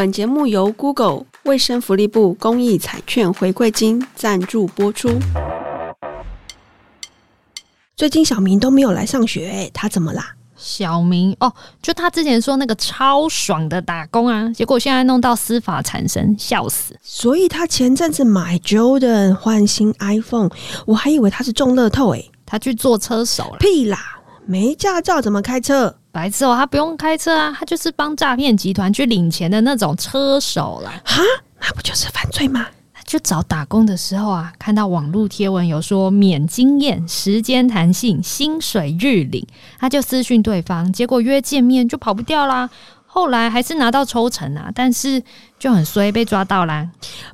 本节目由 Google 卫生福利部公益彩券回馈金赞助播出。最近小明都没有来上学，欸，他怎么啦？小明哦，就他之前说那个超爽的打工啊，结果现在弄到司法缠身，笑死。所以他前阵子买 Jordan 换新 iPhone，我还以为他是中乐透诶、欸，他去做车手了。屁啦，没驾照怎么开车？白痴哦，他不用开车啊，他就是帮诈骗集团去领钱的那种车手啦。哈，那不就是犯罪吗？就找打工的时候啊，看到网络贴文有说免经验、时间弹性、薪水日领，他就私讯对方，结果约见面就跑不掉啦。后来还是拿到抽成啊，但是就很衰被抓到啦。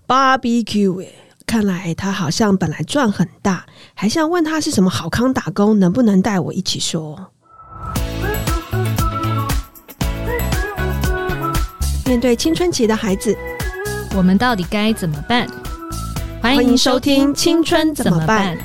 BBQ 哎，看来他好像本来赚很大，还想问他是什么好康打工，能不能带我一起说？面对青春期的孩子，我们到底该怎么办？欢迎收听《青春怎么办》。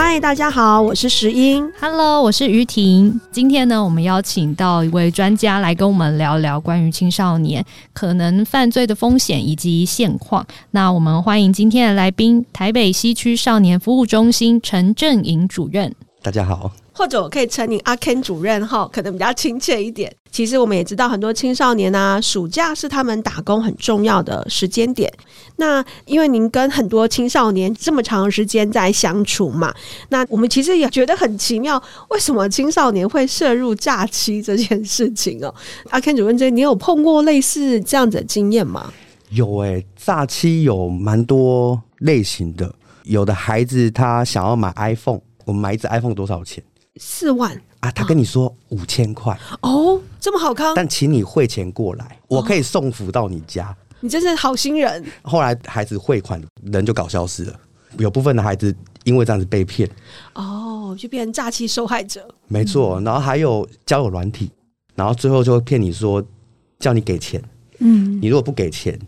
嗨，大家好，我是石英。Hello，我是于婷。今天呢，我们邀请到一位专家来跟我们聊聊关于青少年可能犯罪的风险以及现况。那我们欢迎今天的来宾，台北西区少年服务中心陈正颖主任。大家好。或者我可以称你阿 Ken 主任哈，可能比较亲切一点。其实我们也知道，很多青少年啊，暑假是他们打工很重要的时间点。那因为您跟很多青少年这么长时间在相处嘛，那我们其实也觉得很奇妙，为什么青少年会涉入假期这件事情哦？阿 Ken 主任，这你有碰过类似这样子的经验吗？有诶、欸，诈欺有蛮多类型的。有的孩子他想要买 iPhone，我们买一只 iPhone 多少钱？四万啊！他跟你说五千块哦，这么好康，但请你汇钱过来，我可以送福到你家。哦、你真是好心人。后来孩子汇款，人就搞消失了。有部分的孩子因为这样子被骗，哦，就变成诈欺受害者。没错，然后还有交友软体，然后最后就会骗你说叫你给钱，嗯，你如果不给钱，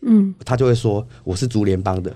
嗯，他就会说我是竹联帮的，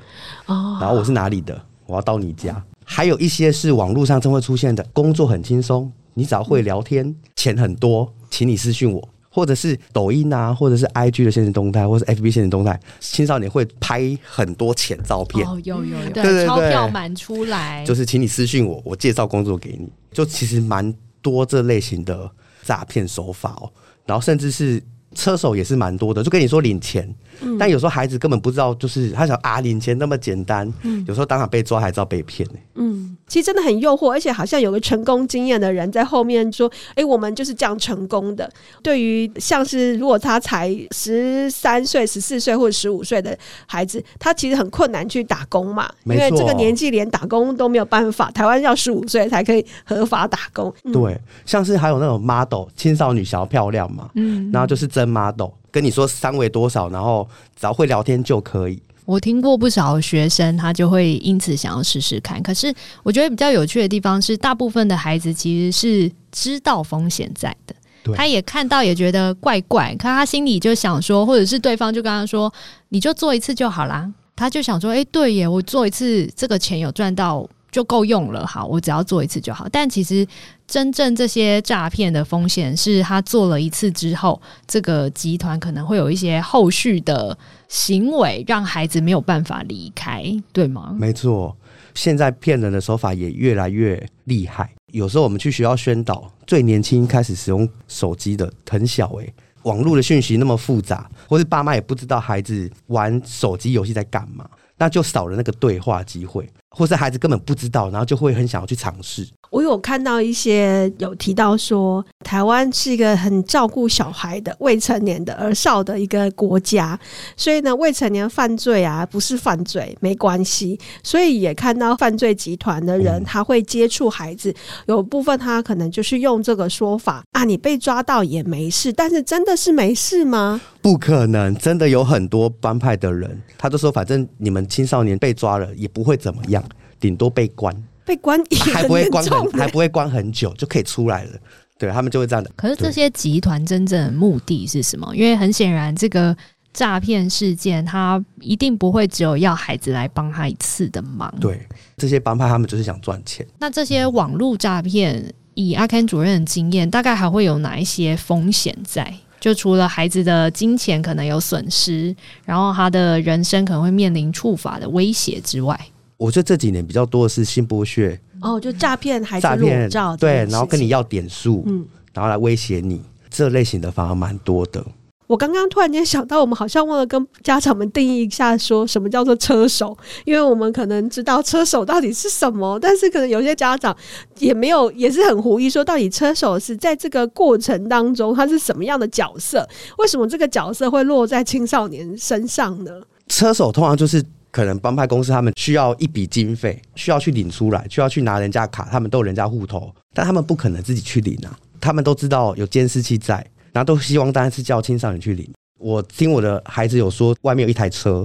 哦，然后我是哪里的，我要到你家。还有一些是网络上正会出现的，工作很轻松，你只要会聊天，嗯、钱很多，请你私信我，或者是抖音啊，或者是 IG 的限时动态，或者是 FB 限时动态，青少年会拍很多钱照片，哦，有有有，对对对，钞票满出来，就是请你私信我，我介绍工作给你，就其实蛮多这类型的诈骗手法哦，然后甚至是。车手也是蛮多的，就跟你说领钱，嗯、但有时候孩子根本不知道，就是他想啊领钱那么简单，嗯、有时候当场被抓还知道被骗呢、欸。嗯，其实真的很诱惑，而且好像有个成功经验的人在后面说：“哎、欸，我们就是这样成功的。”对于像是如果他才十三岁、十四岁或者十五岁的孩子，他其实很困难去打工嘛，因为这个年纪连打工都没有办法。台湾要十五岁才可以合法打工。嗯、对，像是还有那种 model 青少女想要漂亮嘛，嗯，然后就是真。model 跟你说三围多少，然后只要会聊天就可以。我听过不少学生，他就会因此想要试试看。可是我觉得比较有趣的地方是，大部分的孩子其实是知道风险在的，他也看到也觉得怪怪，可他心里就想说，或者是对方就跟他说，你就做一次就好啦。他就想说，哎、欸，对耶，我做一次这个钱有赚到。就够用了，好，我只要做一次就好。但其实真正这些诈骗的风险是他做了一次之后，这个集团可能会有一些后续的行为，让孩子没有办法离开，对吗？没错，现在骗人的手法也越来越厉害。有时候我们去学校宣导，最年轻开始使用手机的很小诶，网络的讯息那么复杂，或是爸妈也不知道孩子玩手机游戏在干嘛，那就少了那个对话机会。或是孩子根本不知道，然后就会很想要去尝试。我有看到一些有提到说，台湾是一个很照顾小孩的未成年的儿少的一个国家，所以呢，未成年犯罪啊不是犯罪没关系。所以也看到犯罪集团的人他会接触孩子，有部分他可能就是用这个说法啊，你被抓到也没事，但是真的是没事吗？不可能，真的有很多帮派的人，他就说反正你们青少年被抓了也不会怎么样。顶多被关，被关还不会关很，还不会关很久就可以出来了。对，他们就会这样的。可是这些集团真正的目的是什么？因为很显然，这个诈骗事件他一定不会只有要孩子来帮他一次的忙。对，这些帮派他们就是想赚钱。那这些网络诈骗，以阿 Ken 主任的经验，大概还会有哪一些风险在？就除了孩子的金钱可能有损失，然后他的人生可能会面临处罚的威胁之外，我觉得这几年比较多的是性剥削哦，就诈骗孩子裸照，对，然后跟你要点数，嗯，然后来威胁你，这类型的反而蛮多的。我刚刚突然间想到，我们好像忘了跟家长们定义一下，说什么叫做车手，因为我们可能知道车手到底是什么，但是可能有些家长也没有，也是很狐疑，说到底车手是在这个过程当中他是什么样的角色？为什么这个角色会落在青少年身上呢？车手通常就是可能帮派公司他们需要一笔经费，需要去领出来，需要去拿人家卡，他们都有人家户头，但他们不可能自己去领啊，他们都知道有监视器在。然后都希望当然是叫青少年去领。我听我的孩子有说，外面有一台车，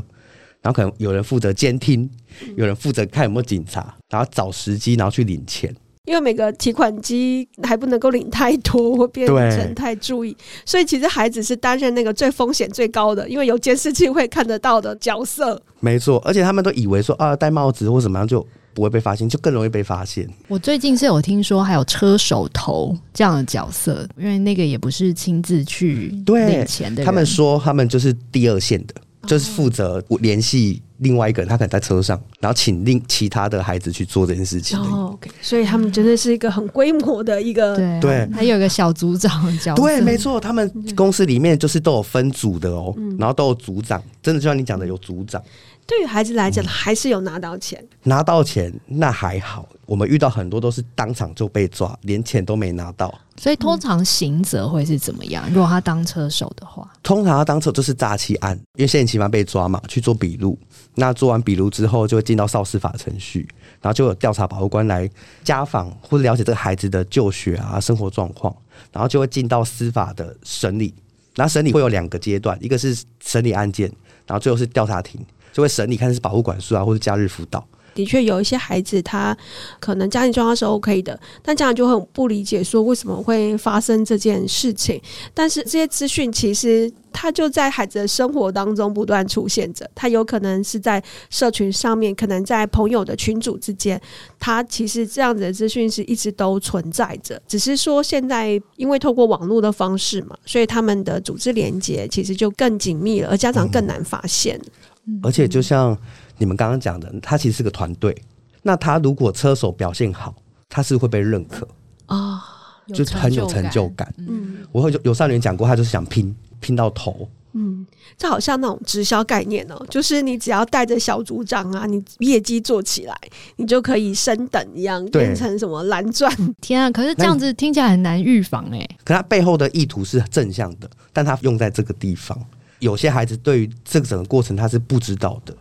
然后可能有人负责监听，有人负责看有没有警察，然后找时机，然后去领钱。因为每个提款机还不能够领太多，会变成太注意，所以其实孩子是担任那个最风险最高的，因为有监视器会看得到的角色。没错，而且他们都以为说啊，戴帽子或怎么样就。不会被发现，就更容易被发现。我最近是有听说还有车手头这样的角色，因为那个也不是亲自去领钱的。对，他们说他们就是第二线的，就是负责联系另外一个人，他可能在车上，然后请另其他的孩子去做这件事情。哦所以他们真的是一个很规模的一个，对，还有一个小组长角色。对，没错，他们公司里面就是都有分组的哦，然后都有组长，真的就像你讲的有组长。对于孩子来讲，还是有拿到钱，嗯，拿到钱那还好。我们遇到很多都是当场就被抓，连钱都没拿到。所以通常刑责会是怎么样？如果他当车手的话，通常他当车就是诈欺案，因为现行犯被抓嘛，去做笔录。那做完笔录之后，就会进到少司法程序，然后就有调查保护官来家访或者了解这个孩子的就学啊、生活状况，然后就会进到司法的审理。那审理会有两个阶段，一个是审理案件，然后最后是调查庭。就会审理，看是保护管束啊，或者假日辅导。的确，有一些孩子他可能家庭状况是 OK 的，但家长就很不理解，说为什么会发生这件事情。但是这些资讯其实他就在孩子的生活当中不断出现着，他有可能是在社群上面，可能在朋友的群组之间，他其实这样子的资讯是一直都存在着。只是说现在因为透过网络的方式嘛，所以他们的组织连接其实就更紧密了，而家长更难发现。而且就像你们刚刚讲的，他其实是个团队。那他如果车手表现好，他是会被认可啊，哦、就很有成就感。嗯，我会有少年讲过，他就是想拼拼到头。嗯，这好像那种直销概念哦，就是你只要带着小组长啊，你业绩做起来，你就可以升等一样，变成什么蓝钻。天啊！可是这样子听起来很难预防哎。可他背后的意图是正向的，但他用在这个地方。有些孩子对于这个整个过程他是不知道的，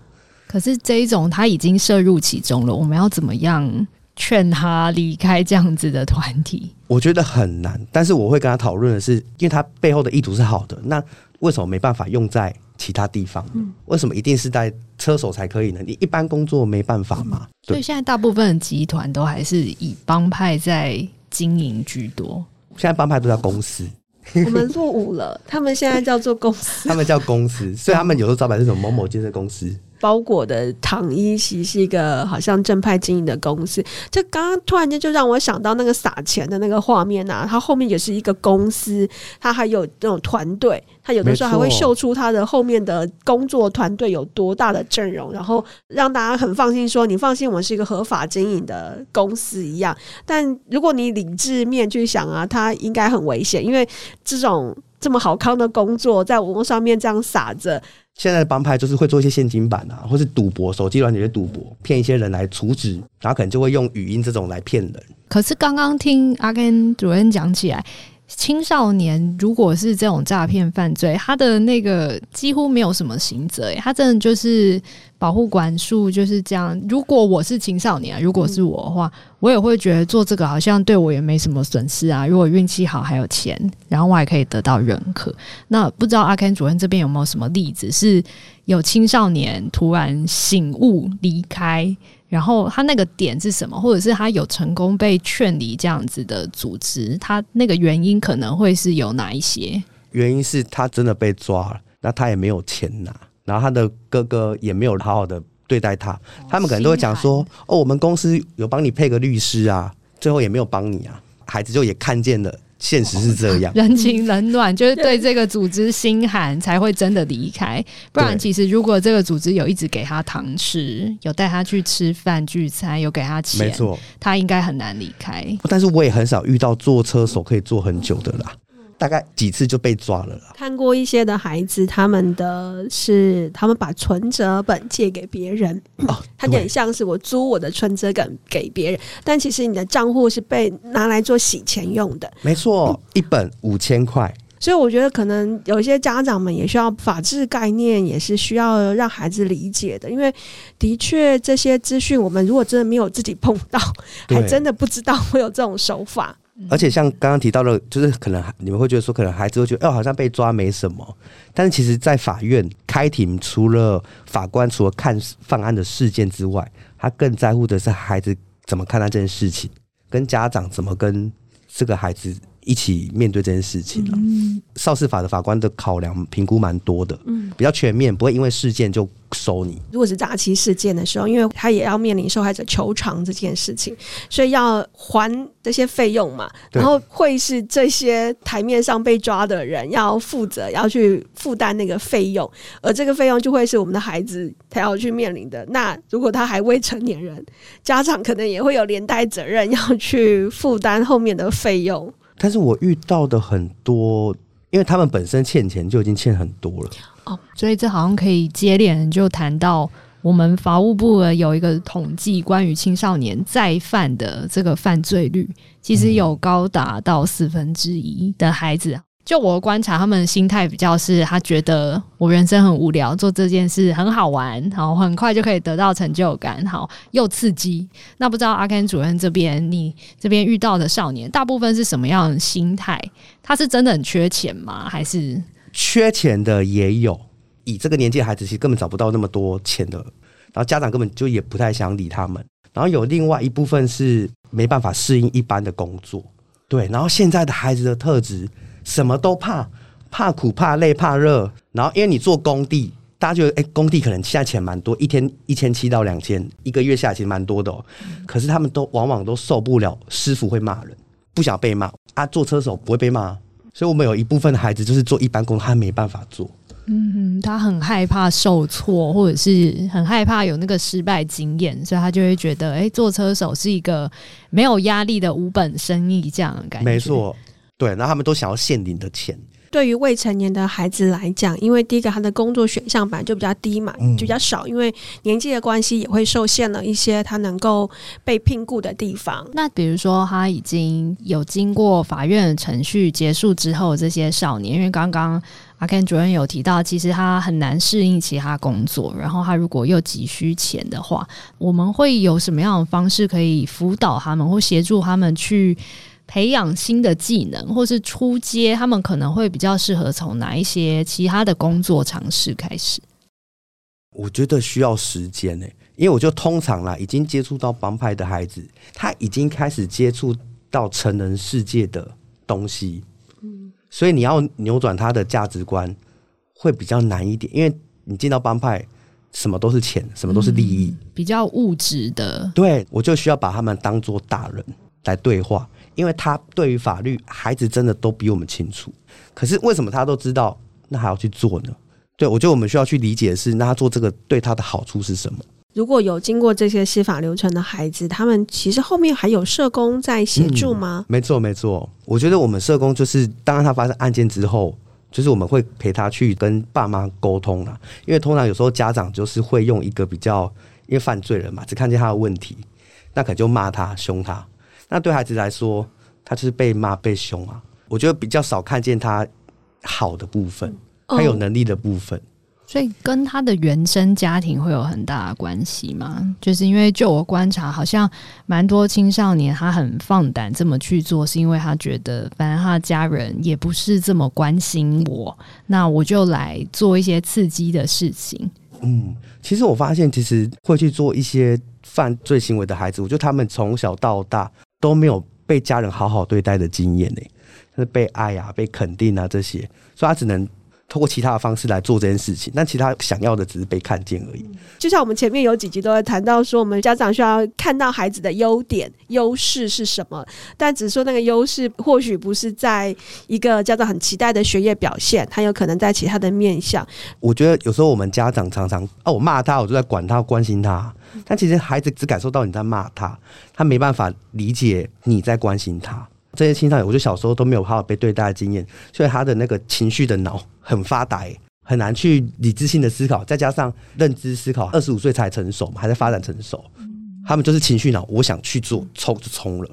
可是这一种他已经涉入其中了，我们要怎么样劝他离开这样子的团体？我觉得很难，但是我会跟他讨论的是，因为他背后的意图是好的，那为什么没办法用在其他地方？嗯，为什么一定是在车手才可以呢？你一般工作没办法吗？嗯，所以现在大部分的集团都还是以帮派在经营居多，现在帮派都在公司。我们落伍了，他们现在叫做公司，他们叫公司，所以他们有时候招牌是什么某某建设公司。包裹的糖衣袭是一个好像正派经营的公司，就刚刚突然间就让我想到那个撒钱的那个画面啊，它后面也是一个公司，它还有那种团队，它有的时候还会秀出它的后面的工作团队有多大的阵容，然后让大家很放心说，你放心，我们是一个合法经营的公司一样。但如果你理智面去想啊，它应该很危险，因为这种这么好康的工作在网络上面这样撒着。现在的帮派就是会做一些现金版啊，或是赌博，手机软件的赌博，骗一些人来储值，然后可能就会用语音这种来骗人。可是刚刚听阿 Ken 主任讲起来。青少年如果是这种诈骗犯罪，他的那个几乎没有什么刑责，他真的就是保护管束就是这样。如果我是青少年，如果是我的话，我也会觉得做这个好像对我也没什么损失啊。如果运气好还有钱，然后我还可以得到认可。那不知道阿 Ken 主任这边有没有什么例子，是有青少年突然醒悟离开？然后他那个点是什么，或者是他有成功被劝离这样子的组织，他那个原因可能会是有哪一些？原因是他真的被抓了，那他也没有钱拿，然后他的哥哥也没有好好的对待他，他们可能都会讲说：“哦，我们公司有帮你配个律师啊，最后也没有帮你啊。”孩子就也看见了现实是这样，人情冷暖就是对这个组织心寒，才会真的离开。不然，其实如果这个组织有一直给他糖吃，有带他去吃饭聚餐，有给他钱，没错，他应该很难离开。但是我也很少遇到坐车手可以坐很久的啦。大概几次就被抓了啦。看过一些的孩子，他们的是他们把存折本借给别人，哦，他有点像是我租我的存折本给别人，但其实你的账户是被拿来做洗钱用的。没错，嗯，一本五千块。所以我觉得可能有一些家长们也需要法治概念，也是需要让孩子理解的，因为的确这些资讯，我们如果真的没有自己碰到，还真的不知道会有这种手法。而且像刚刚提到的，就是可能你们会觉得说，可能孩子会觉得，哦，好像被抓没什么。但是其实，在法院开庭，除了法官除了看犯案的事件之外，他更在乎的是孩子怎么看待这件事情，跟家长怎么跟这个孩子。一起面对这件事情了。嗯，少事法的法官的考量评估蛮多的，嗯，比较全面，不会因为事件就收你。如果是诈欺事件的时候，因为他也要面临受害者求偿这件事情，所以要还这些费用嘛，然后会是这些台面上被抓的人要负责，要去负担那个费用，而这个费用就会是我们的孩子他要去面临的。那如果他还未成年人，家长可能也会有连带责任要去负担后面的费用。但是我遇到的很多，因为他们本身欠钱就已经欠很多了哦，所以这好像可以接连就谈到我们法务部有一个统计，关于青少年再犯的这个犯罪率，其实有高达到四分之一的孩子。就我观察，他们心态比较是，他觉得我人生很无聊，做这件事很好玩，好，很快就可以得到成就感，好，又刺激。那不知道阿 Ken 主任这边，你这边遇到的少年，大部分是什么样的心态？他是真的很缺钱吗？还是缺钱的也有？以这个年纪的孩子，其实根本找不到那么多钱的，然后家长根本就也不太想理他们。然后有另外一部分是没办法适应一般的工作，对。然后现在的孩子的特质。什么都怕，怕苦、怕累、怕热。然后，因为你做工地，大家觉得，哎、欸，工地可能现在钱蛮多，一天一千七到两千，一个月下来其实蛮多的哦。可是他们都往往都受不了师傅会骂人，不想被骂啊。做车手不会被骂，所以我们有一部分的孩子就是做一般工，他没办法做。嗯，他很害怕受挫，或者是很害怕有那个失败经验，所以他就会觉得，哎、欸，做车手是一个没有压力的无本生意，这样的感觉。没错。对，那他们都想要现领的钱。对于未成年的孩子来讲，因为第一个他的工作选项本来就比较低嘛，嗯、就比较少，因为年纪的关系也会受限了一些他能够被聘雇的地方。那比如说他已经有经过法院程序结束之后，这些少年，因为刚刚阿 Ken 主任有提到，其实他很难适应其他工作，然后他如果又急需钱的话，我们会有什么样的方式可以辅导他们，或协助他们去？培养新的技能，或是出街，他们可能会比较适合从哪一些其他的工作尝试开始？我觉得需要时间呢，因为我就通常啦，已经接触到帮派的孩子，他已经开始接触到成人世界的东西，嗯，所以你要扭转他的价值观会比较难一点，因为你进到帮派，什么都是钱，什么都是利益，嗯，比较物质的。对，我就需要把他们当做大人来对话。因为他对于法律，孩子真的都比我们清楚。可是为什么他都知道，那还要去做呢？对，我觉得我们需要去理解的是，那他做这个对他的好处是什么？如果有经过这些司法流程的孩子，他们其实后面还有社工在协助吗？嗯，没错，没错。我觉得我们社工就是，当他发生案件之后，就是我们会陪他去跟爸妈沟通啦。因为通常有时候家长就是会用一个比较，因为犯罪人嘛，只看见他的问题，那可能就骂他、凶他。那对孩子来说，他就是被骂被凶啊。我觉得比较少看见他好的部分，他有能力的部分。所以跟他的原生家庭会有很大的关系吗？就是因为就我观察，好像蛮多青少年他很放胆这么去做，是因为他觉得反正他的家人也不是这么关心我，那我就来做一些刺激的事情。嗯，其实我发现，其实会去做一些犯罪行为的孩子，我觉得他们从小到大。都没有被家人好好对待的经验呢，是被爱呀、被肯定啊这些，所以他只能透过其他的方式来做这件事情，但其他想要的只是被看见而已。就像我们前面有几集都在谈到说，我们家长需要看到孩子的优点、优势是什么，但只是说那个优势或许不是在一个家长很期待的学业表现，他有可能在其他的面向。我觉得有时候我们家长常常哦，我骂他，我就在管他、关心他，但其实孩子只感受到你在骂他，他没办法理解你在关心他。这些青少年，我觉得小时候都没有好好被对待的经验，所以他的那个情绪的脑很发达，很难去理智性的思考，再加上认知思考，二十五岁才成熟嘛，还在发展成熟，他们就是情绪脑，我想去做，冲就冲了。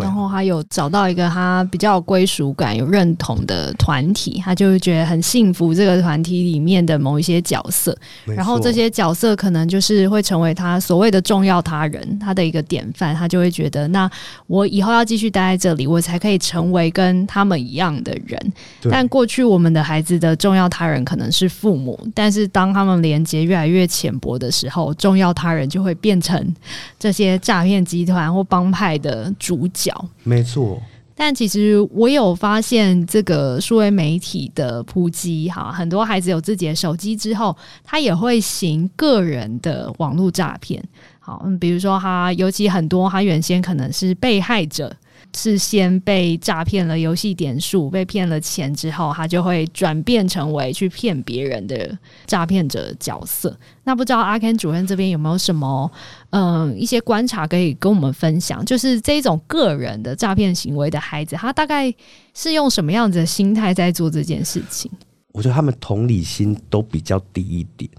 然后他有找到一个他比较有归属感、有认同的团体，他就会觉得很幸福。这个团体里面的某一些角色，然后这些角色可能就是会成为他所谓的重要他人，他的一个典范。他就会觉得，那我以后要继续待在这里，我才可以成为跟他们一样的人。但过去我们的孩子的重要他人可能是父母，但是当他们连接越来越浅薄的时候，重要他人就会变成这些诈骗集团或帮派的主角。没错，但其实我有发现，这个数位媒体的普及，哈，很多孩子有自己的手机之后，他也会行个人的网络诈骗。好，嗯，比如说他，尤其很多他原先可能是被害者。是先被诈骗了游戏点数，被骗了钱之后，他就会转变成为去骗别人的诈骗者角色。那不知道阿 Ken 主任这边有没有什么嗯一些观察可以跟我们分享？就是这种个人的诈骗行为的孩子，他大概是用什么样子的心态在做这件事情？我觉得他们同理心都比较低一点，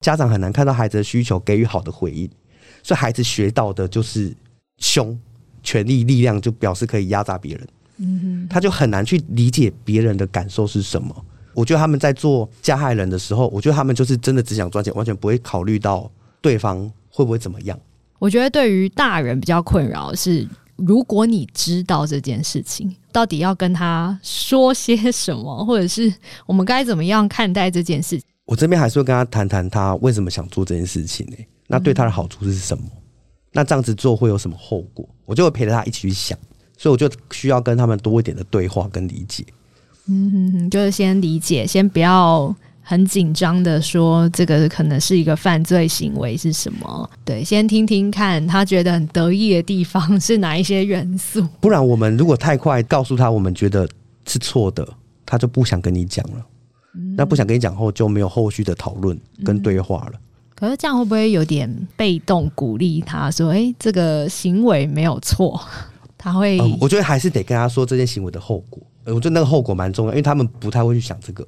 家长很难看到孩子的需求，给予好的回应，所以孩子学到的就是凶。权力力量就表示可以压榨别人，嗯哼，他就很难去理解别人的感受是什么。我觉得他们在做加害人的时候，我觉得他们就是真的只想赚钱，完全不会考虑到对方会不会怎么样。我觉得对于大人比较困扰是，如果你知道这件事情，到底要跟他说些什么，或者是我们该怎么样看待这件事？我这边还是会跟他谈谈他为什么想做这件事情呢？那对他的好处是什么？那这样子做会有什么后果？我就会陪着他一起去想，所以我就需要跟他们多一点的对话跟理解。嗯就是先理解，先不要很紧张的说这个可能是一个犯罪行为是什么。对，先听听看他觉得很得意的地方是哪一些元素。不然我们如果太快告诉他我们觉得是错的，他就不想跟你讲了。嗯。那不想跟你讲后，就没有后续的讨论跟对话了。嗯可是这样会不会有点被动鼓励他说：“哎、欸，这个行为没有错。”他会、嗯，我觉得还是得跟他说这件行为的后果。我觉得那个后果蛮重要，因为他们不太会去想这个。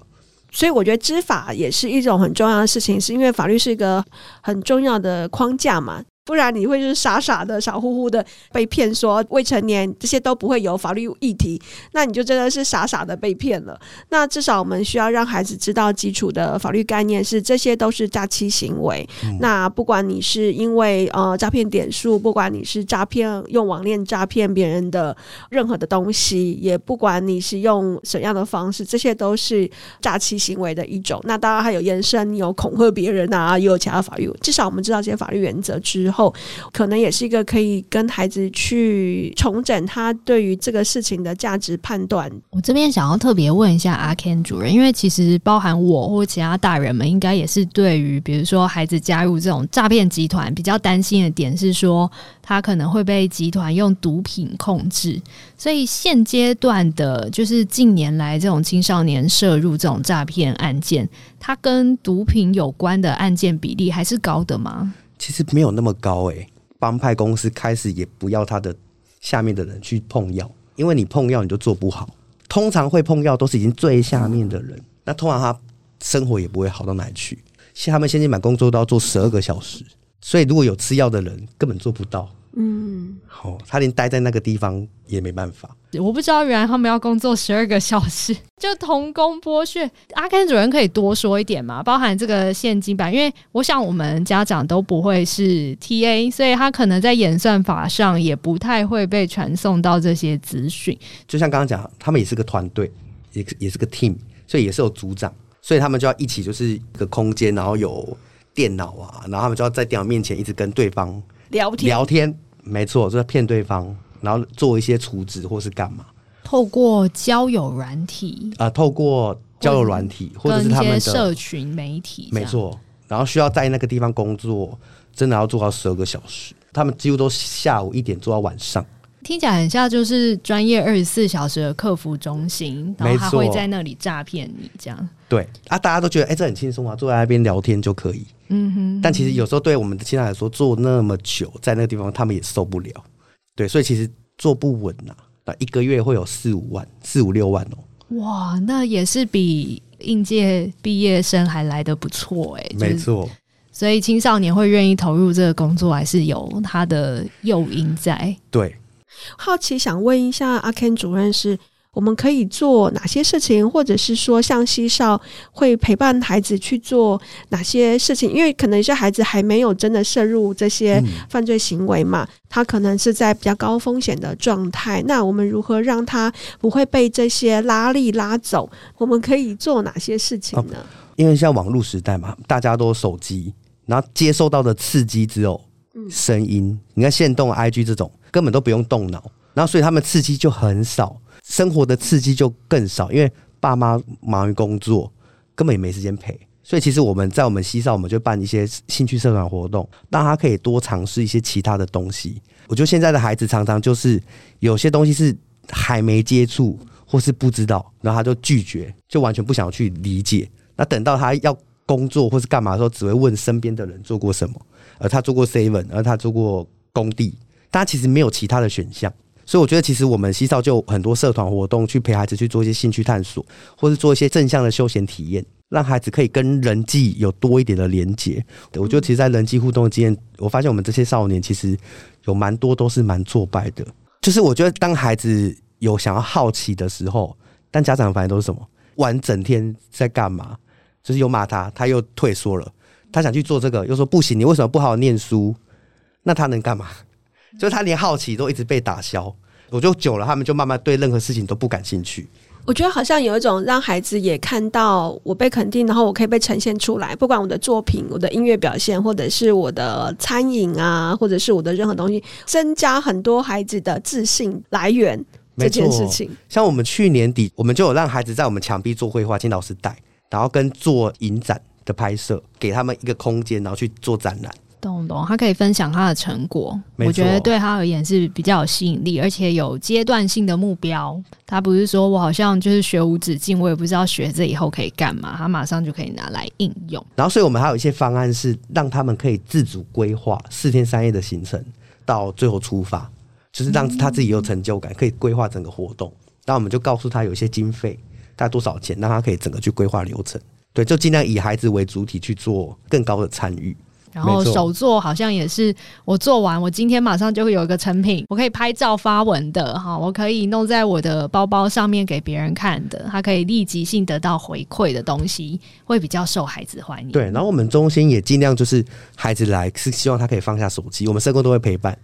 所以我觉得知法也是一种很重要的事情，是因为法律是一个很重要的框架嘛。不然你会就是傻傻的、傻乎乎的被骗，说未成年这些都不会有法律议题，那你就真的是傻傻的被骗了。那至少我们需要让孩子知道基础的法律概念是这些都是诈欺行为。嗯、那不管你是因为呃诈骗点数，不管你是诈骗用网恋诈骗别人的任何的东西，也不管你是用什么样的方式，这些都是诈欺行为的一种。那当然还有延伸，你有恐吓别人啊，也有其他法律。至少我们知道这些法律原则之后。后可能也是一个可以跟孩子去重整他对于这个事情的价值判断。我这边想要特别问一下阿 Ken 主任，因为其实包含我或其他大人们，应该也是对于比如说孩子加入这种诈骗集团比较担心的点是说，他可能会被集团用毒品控制。所以现阶段的，就是近年来这种青少年涉入这种诈骗案件，它跟毒品有关的案件比例还是高的吗？其实没有那么高诶、帮派公司开始也不要他的下面的人去碰药，因为你碰药你就做不好。通常会碰药都是已经最下面的人，那通常他生活也不会好到哪里去。像他们现在满工作都要做十二个小时，所以如果有吃药的人根本做不到。嗯，好，他连待在那个地方也没办法。我不知道，原来他们要工作十二个小时，就童工剥削。阿 Ken 主任可以多说一点嘛？包含这个现金版，因为我想我们家长都不会是 TA，所以他可能在演算法上也不太会被传送到这些资讯。就像刚刚讲，他们也是个团队，也也是个 team，所以也是有组长，所以他们就要一起，就是一个空间，然后有电脑啊，然后他们就要在电脑面前一直跟对方聊天聊天。没错，就是骗对方，然后做一些处置或是干嘛。透过交友软体啊、呃，透过交友软体，或者是他们的社群媒体，没错。然后需要在那个地方工作，真的要做到十二个小时。他们几乎都下午一点做到晚上，听起来很像就是专业二十四小时的客服中心，然后他会在那里诈骗你这样。对啊，大家都觉得哎、欸，这很轻松啊，坐在那边聊天就可以。嗯哼。但其实有时候对我们的青少年来说，坐那么久在那个地方，他们也受不了。对，所以其实坐不稳呐。那一个月会有四五万、四五六万哦。哇，那也是比应届毕业生还来的不错哎、欸。没错。所以青少年会愿意投入这个工作，还是有他的诱因在。对。好奇想问一下阿 Ken 主任是。我们可以做哪些事情，或者是说，像西少会陪伴孩子去做哪些事情？因为可能有些孩子还没有真的涉入这些犯罪行为嘛，他可能是在比较高风险的状态。那我们如何让他不会被这些拉力拉走？我们可以做哪些事情呢？因为像网络时代嘛，大家都手机，然后接受到的刺激只有声音。你看现动 IG 这种根本都不用动脑，然后所以他们刺激就很少。生活的刺激就更少，因为爸妈忙于工作，根本也没时间陪。所以其实我们在我们西少，我们就办一些兴趣社团活动，让他可以多尝试一些其他的东西。我觉得现在的孩子常常就是有些东西是还没接触或是不知道，然后他就拒绝，就完全不想去理解。那等到他要工作或是干嘛的时候，只会问身边的人做过什么，而他做过 seven，而他做过工地，但他其实没有其他的选项。所以我觉得，其实我们西少就很多社团活动，去陪孩子去做一些兴趣探索，或是做一些正向的休闲体验，让孩子可以跟人际有多一点的连接。我觉得，其实，在人际互动的经验，我发现我们这些少年其实有蛮多都是蛮挫败的。就是我觉得，当孩子有想要好奇的时候，但家长反应都是什么？玩整天在干嘛？就是又骂他，他又退缩了。他想去做这个，又说不行，你为什么不好好念书？那他能干嘛？就他连好奇都一直被打消，我就久了，他们就慢慢对任何事情都不感兴趣。我觉得好像有一种让孩子也看到我被肯定，然后我可以被呈现出来，不管我的作品、我的音乐表现，或者是我的餐饮啊，或者是我的任何东西，增加很多孩子的自信来源。这件事情，像我们去年底，我们就有让孩子在我们墙壁做绘画，请老师带，然后跟做影展的拍摄，给他们一个空间，然后去做展览。懂懂，他可以分享他的成果，我觉得对他而言是比较有吸引力，而且有阶段性的目标。他不是说我好像就是学无止境，我也不知道学这以后可以干嘛，他马上就可以拿来应用。然后，所以我们还有一些方案是让他们可以自主规划四天三夜的行程，到最后出发，就是让他自己有成就感，可以规划整个活动。那我们就告诉他有一些经费，大概多少钱，让他可以整个去规划流程。对，就尽量以孩子为主体去做更高的参与。然后手作好像也是我做完，我今天马上就会有一个成品，我可以拍照发文的哈，我可以弄在我的包包上面给别人看的，它可以立即性得到回馈的东西，会比较受孩子欢迎。对，然后我们中心也尽量就是孩子来是希望他可以放下手机，我们社工都会陪伴。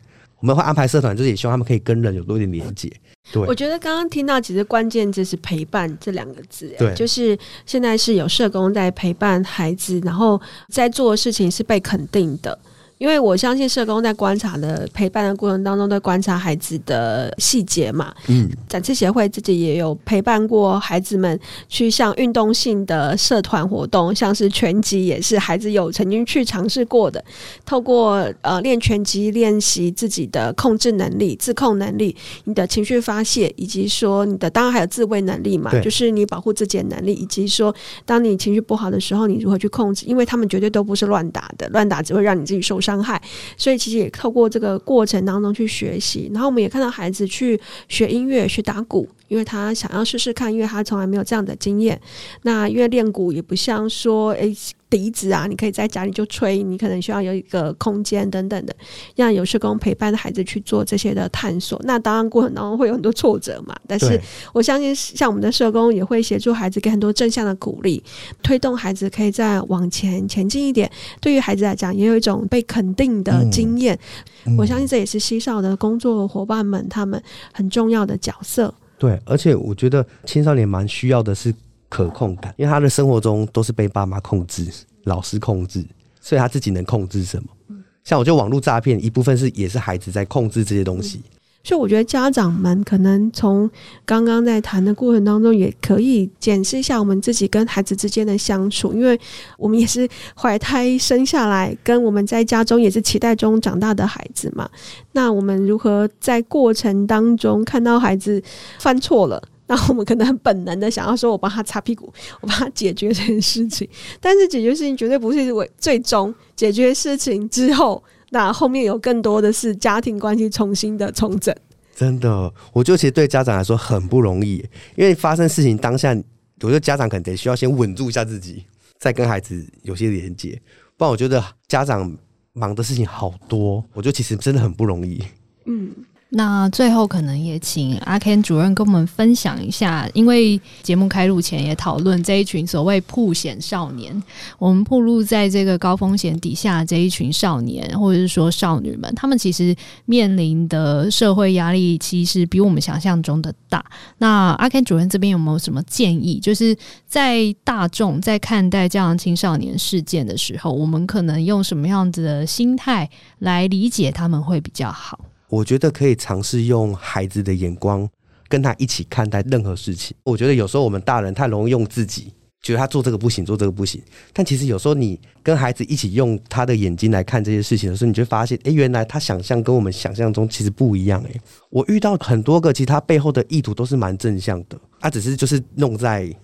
我们会安排社团，就是也希望他们可以跟人有多一点连接。对，我觉得刚刚听到其实关键字是陪伴这两个字，对，就是现在是有社工在陪伴孩子，然后在做的事情是被肯定的。因为我相信社工在观察的陪伴的过程当中，都观察孩子的细节嘛。嗯，展翅协会自己也有陪伴过孩子们去像运动性的社团活动，像是拳击，也是孩子有曾经去尝试过的。透过呃练拳击，练习自己的控制能力、自控能力、你的情绪发泄，以及说你的当然还有自卫能力嘛，就是你保护自己的能力，以及说当你情绪不好的时候，你如何去控制？因为他们绝对都不是乱打的，乱打只会让你自己受伤。伤害，所以其实也透过这个过程当中去学习，然后我们也看到孩子去学音乐、学打鼓，因为他想要试试看，因为他从来没有这样的经验。那因为练鼓也不像说，诶。笛子啊，你可以在家里就吹，你可能需要有一个空间等等的，让有社工陪伴的孩子去做这些的探索。那当然过程当中会有很多挫折嘛，但是我相信像我们的社工也会协助孩子，给很多正向的鼓励，推动孩子可以再往前前进一点。对于孩子来讲，也有一种被肯定的经验。嗯、我相信这也是西少的工作伙伴们他们很重要的角色。对，而且我觉得青少年蛮需要的是。可控感，因为他的生活中都是被爸妈控制、老师控制，所以他自己能控制什么？像我觉得网络诈骗一部分是也是孩子在控制这些东西。所以我觉得家长们可能从刚刚在谈的过程当中，也可以检视一下我们自己跟孩子之间的相处，因为我们也是怀胎生下来，跟我们在家中也是期待中长大的孩子嘛。那我们如何在过程当中看到孩子犯错了，那我们可能很本能的想要说，我帮他擦屁股，我帮他解决这件事情。但是解决事情绝对不是为最终解决事情之后。那后面有更多的是家庭关系重新的重整，真的，我觉得其实对家长来说很不容易，因为发生事情当下，我觉得家长可能得需要先稳住一下自己，再跟孩子有些连接，不然我觉得家长忙的事情好多，我觉得其实真的很不容易。嗯。那最后可能也请阿 Ken 主任跟我们分享一下，因为节目开录前也讨论这一群所谓曝险少年，我们暴露在这个高风险底下这一群少年或者是说少女们，他们其实面临的社会压力其实比我们想象中的大。那阿 Ken 主任这边有没有什么建议？就是在大众在看待这样青少年事件的时候，我们可能用什么样子的心态来理解他们会比较好？我觉得可以尝试用孩子的眼光跟他一起看待任何事情。我觉得有时候我们大人太容易用自己，觉得他做这个不行，做这个不行。但其实有时候你跟孩子一起用他的眼睛来看这些事情的时候，你就发现，哎，原来他想象跟我们想象中其实不一样。哎，我遇到很多个，其实他背后的意图都是蛮正向的，他只是就是弄在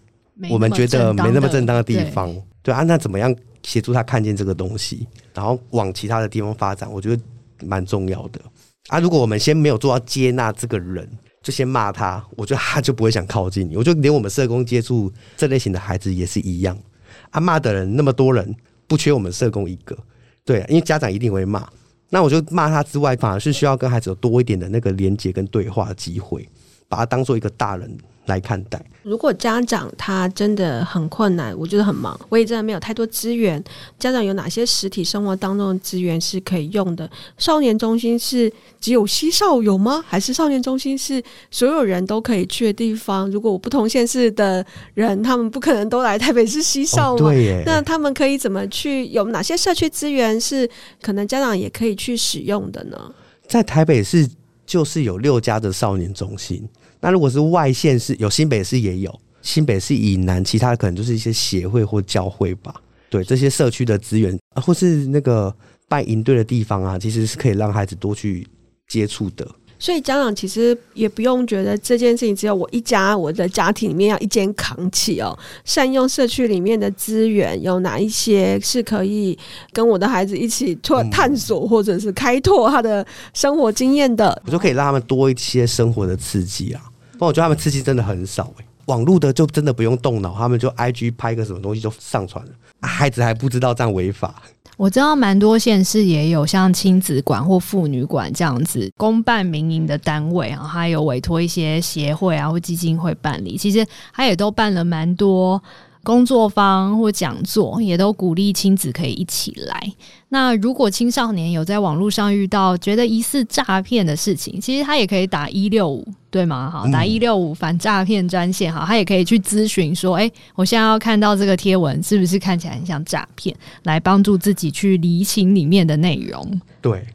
我们觉得没那么正当的地方。对，对啊，那怎么样协助他看见这个东西，然后往其他的地方发展？我觉得蛮重要的。啊！如果我们先没有做到接纳这个人，就先骂他，我觉得他就不会想靠近你。我觉得连我们社工接触这类型的孩子也是一样。啊，骂的人那么多人，不缺我们社工一个。对，因为家长一定会骂。那我就骂他之外，反而是需要跟孩子有多一点的那个连接跟对话的机会，把他当做一个大人来看待。如果家长他真的很困难，我觉得很忙，我也真的没有太多资源。家长有哪些实体生活当中的资源是可以用的？少年中心是只有西少有吗？还是少年中心是所有人都可以去的地方？如果我不同县市的人，他们不可能都来台北市西少嘛？哦，对耶。那他们可以怎么去？有哪些社区资源是可能家长也可以去使用的呢？在台北市就是有六家的少年中心。那如果是外县市，有新北市也有，新北市以南，其他的可能就是一些协会或教会吧。对，这些社区的资源，或是那个办营队的地方啊，其实是可以让孩子多去接触的。所以家长其实也不用觉得这件事情只有我一家，我的家庭里面要一肩扛起哦。善用社区里面的资源，有哪一些是可以跟我的孩子一起拓探索，或者是开拓他的生活经验的？我就可以让他们多一些生活的刺激啊。不过我觉得他们刺激真的很少诶、欸，网络的就真的不用动脑，他们就 IG 拍个什么东西就上传了，孩子还不知道这样违法。我知道蛮多县市也有像亲子馆或妇女馆这样子公办民营的单位啊，还有委托一些协会啊或基金会办理，其实他也都办了蛮多。工作坊或讲座也都鼓励亲子可以一起来。那如果青少年有在网络上遇到觉得疑似诈骗的事情，其实他也可以打一六五，对吗？好，打一六五反诈骗专线，好，他也可以去咨询说，哎、欸，我现在要看到这个贴文是不是看起来很像诈骗，来帮助自己去厘清里面的内容。对，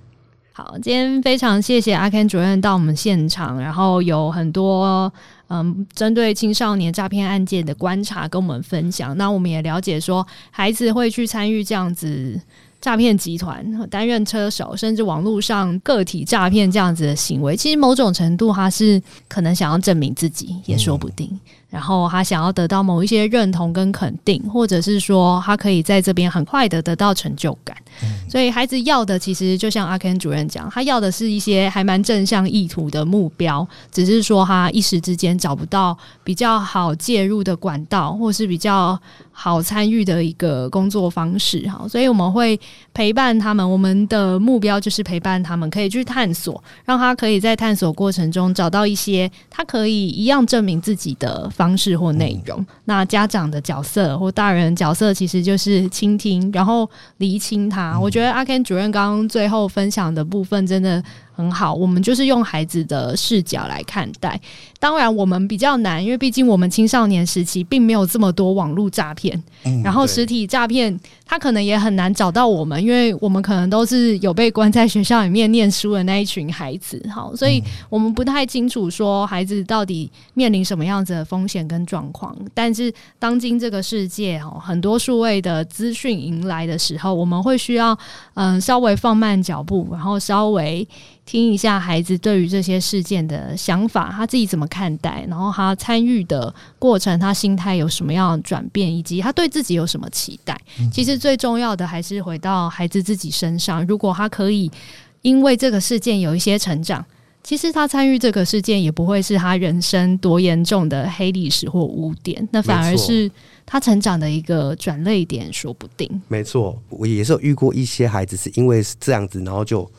好，今天非常谢谢阿 Ken 主任到我们现场，然后有很多。嗯，针对青少年诈骗案件的观察跟我们分享，那我们也了解说，孩子会去参与这样子诈骗集团，担任车手，甚至网络上个体诈骗这样子的行为，其实某种程度他是可能想要证明自己，也说不定。嗯然后他想要得到某一些认同跟肯定，或者是说他可以在这边很快的得到成就感。嗯。所以孩子要的其实就像阿 Ken 主任讲，他要的是一些还蛮正向意图的目标，只是说他一时之间找不到比较好介入的管道，或是比较好参与的一个工作方式。哈，所以我们会陪伴他们，我们的目标就是陪伴他们，可以去探索，让他可以在探索过程中找到一些他可以一样证明自己的方方式或内容，嗯，那家长的角色或大人的角色其实就是倾听，然后厘清他。嗯、我觉得阿 Ken 主任刚刚最后分享的部分真的很好，我们就是用孩子的视角来看待。当然，我们比较难，因为毕竟我们青少年时期并没有这么多网络诈骗，嗯、然后实体诈骗他可能也很难找到我们，因为我们可能都是有被关在学校里面念书的那一群孩子，好，所以我们不太清楚说孩子到底面临什么样子的风险跟状况。但是，当今这个世界哦，很多数位的资讯迎来的时候，我们会需要嗯稍微放慢脚步，然后稍微。听一下孩子对于这些事件的想法，他自己怎么看待，然后他参与的过程，他心态有什么样的转变，以及他对自己有什么期待。其实最重要的还是回到孩子自己身上。如果他可以因为这个事件有一些成长，其实他参与这个事件也不会是他人生多严重的黑历史或污点，那反而是他成长的一个转泪点，说不定。没错，我也是有遇过一些孩子是因为是这样子，然后就。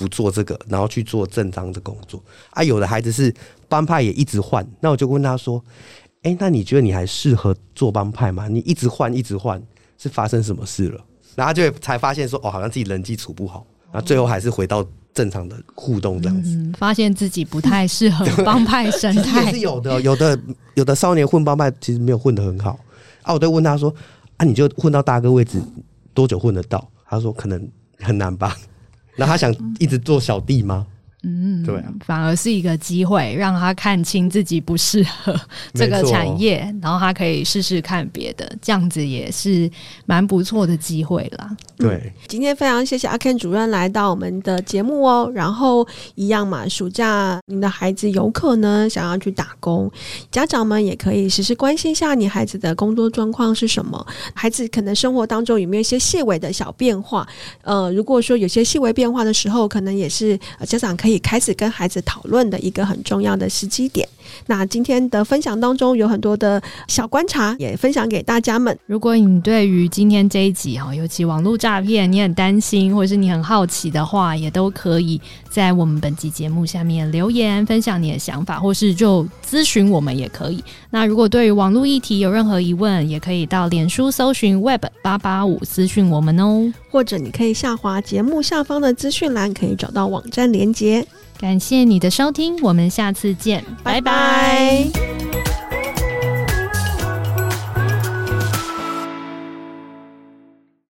不做这个，然后去做正当的工作啊。有的孩子是帮派也一直换，那我就问他说：“哎、欸，那你觉得你还适合做帮派吗？你一直换，一直换，是发生什么事了？”然后就才发现说：“哦，好像自己人际处不好。”然后最后还是回到正常的互动这样子，嗯、发现自己不太适合帮派生态。也是有的，有的有的少年混帮派其实没有混得很好啊。我就问他说：“啊，你就混到大哥位置多久混得到？”他说：“可能很难吧。”那他想一直做小弟吗？嗯，对啊，反而是一个机会，让他看清自己不适合 这个产业，然后他可以试试看别的，这样子也是蛮不错的机会啦。对、嗯，今天非常谢谢阿 Ken 主任来到我们的节目哦。然后一样嘛，暑假您的孩子有可能想要去打工，家长们也可以时时关心一下你孩子的工作状况是什么，孩子可能生活当中有没有一些细微的小变化？呃，如果说有些细微变化的时候，可能也是家长可以。可以开始跟孩子讨论的一个很重要的时机点。那今天的分享当中有很多的小观察，也分享给大家们。如果你对于今天这一集哈，尤其网络诈骗，你很担心，或者是你很好奇的话，也都可以在我们本集节目下面留言，分享你的想法，或是就咨询我们也可以。那如果对于网络议题有任何疑问，也可以到脸书搜寻 Web 八八五私讯我们哦，或者你可以下滑节目下方的资讯栏，可以找到网站连接。感谢你的收听，我们下次见，拜拜。